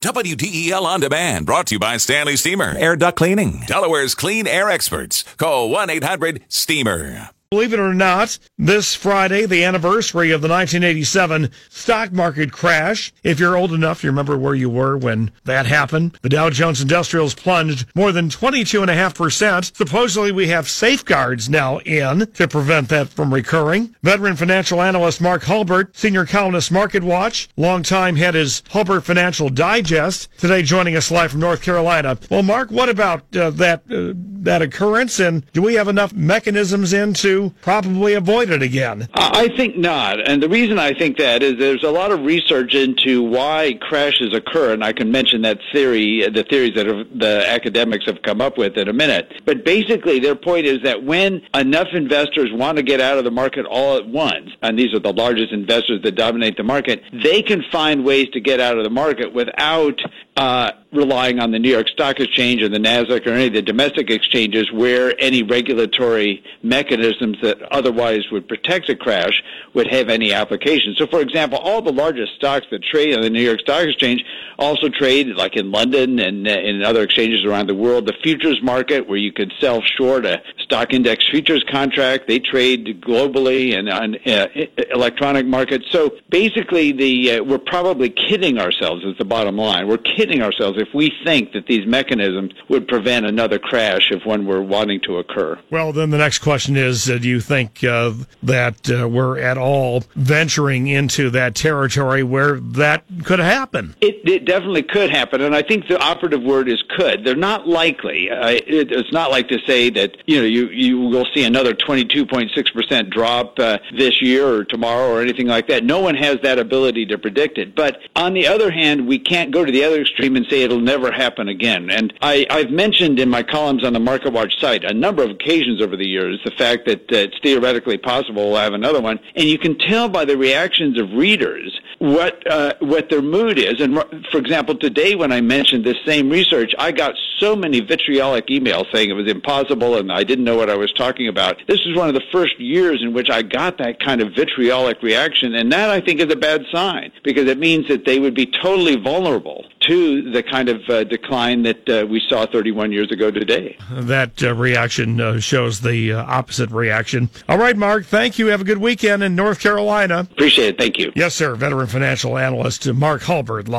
WDEL On Demand, brought to you by Stanley Steamer, Air Duct Cleaning, Delaware's clean air experts. Call 1 800 STEAMER. Believe it or not, this Friday, the anniversary of the 1987 stock market crash. If you're old enough to remember where you were when that happened, the Dow Jones Industrials plunged more than 22.5%. Supposedly, we have safeguards now in to prevent that from recurring. Veteran financial analyst Mark Hulbert, senior columnist Market Watch, longtime head is Hulbert Financial Digest, today joining us live from North Carolina. Well, Mark, what about uh, that uh, that occurrence, and do we have enough mechanisms in to probably avoid it again? I think not. And the reason I think that is there's a lot of research into why crashes occur, and I can mention that theory, the theories that the academics have come up with in a minute. But basically, their point is that when enough investors want to get out of the market all at once, and these are the largest investors that dominate the market, they can find ways to get out of the market without uh, relying on the New York Stock Exchange or the Nasdaq or any of the domestic exchanges where any regulatory mechanisms that otherwise would protect a crash would have any application. So, for example, all the largest stocks that trade on the New York Stock Exchange also trade, like in London and uh, in other exchanges around the world. The futures market, where you could sell short a stock index futures contract, they trade globally and on uh, electronic markets. So, basically, the uh, we're probably kidding ourselves. Is the bottom line. We're kidding ourselves if we think that these mechanisms would prevent another crash if one were wanting to occur. Well, then the next question is uh, do you think uh, that uh, we're at all venturing into that territory where that could happen? It, it definitely could happen, and I think the operative word is could. They're not likely. It, it's not like to say that you know you you will see another 22.6 percent drop uh, this year or tomorrow or anything like that. No one has that ability to predict it. But on the other hand, we can't go to the other extreme and say it'll never happen again. And I, I've mentioned in my columns on the Market Watch site a number of occasions over the years the fact that uh, it's theoretically possible we'll have another one. And you can tell by the reactions of readers what uh, what their mood is. And for example, today when I mentioned this same research, I got so many vitriolic emails saying it was impossible and I didn't know what I was talking about. This is one of the first years in which I got that kind of vitriolic reaction, and that I think is a bad sign because it means that they would be totally vulnerable to the kind of uh, decline that uh, we saw 31 years ago today. That uh, reaction uh, shows the uh, opposite reaction. All right, Mark, thank you. Have a good weekend in North Carolina. Appreciate it. Thank you. Yes, sir. Veteran financial analyst Mark Hulbert live.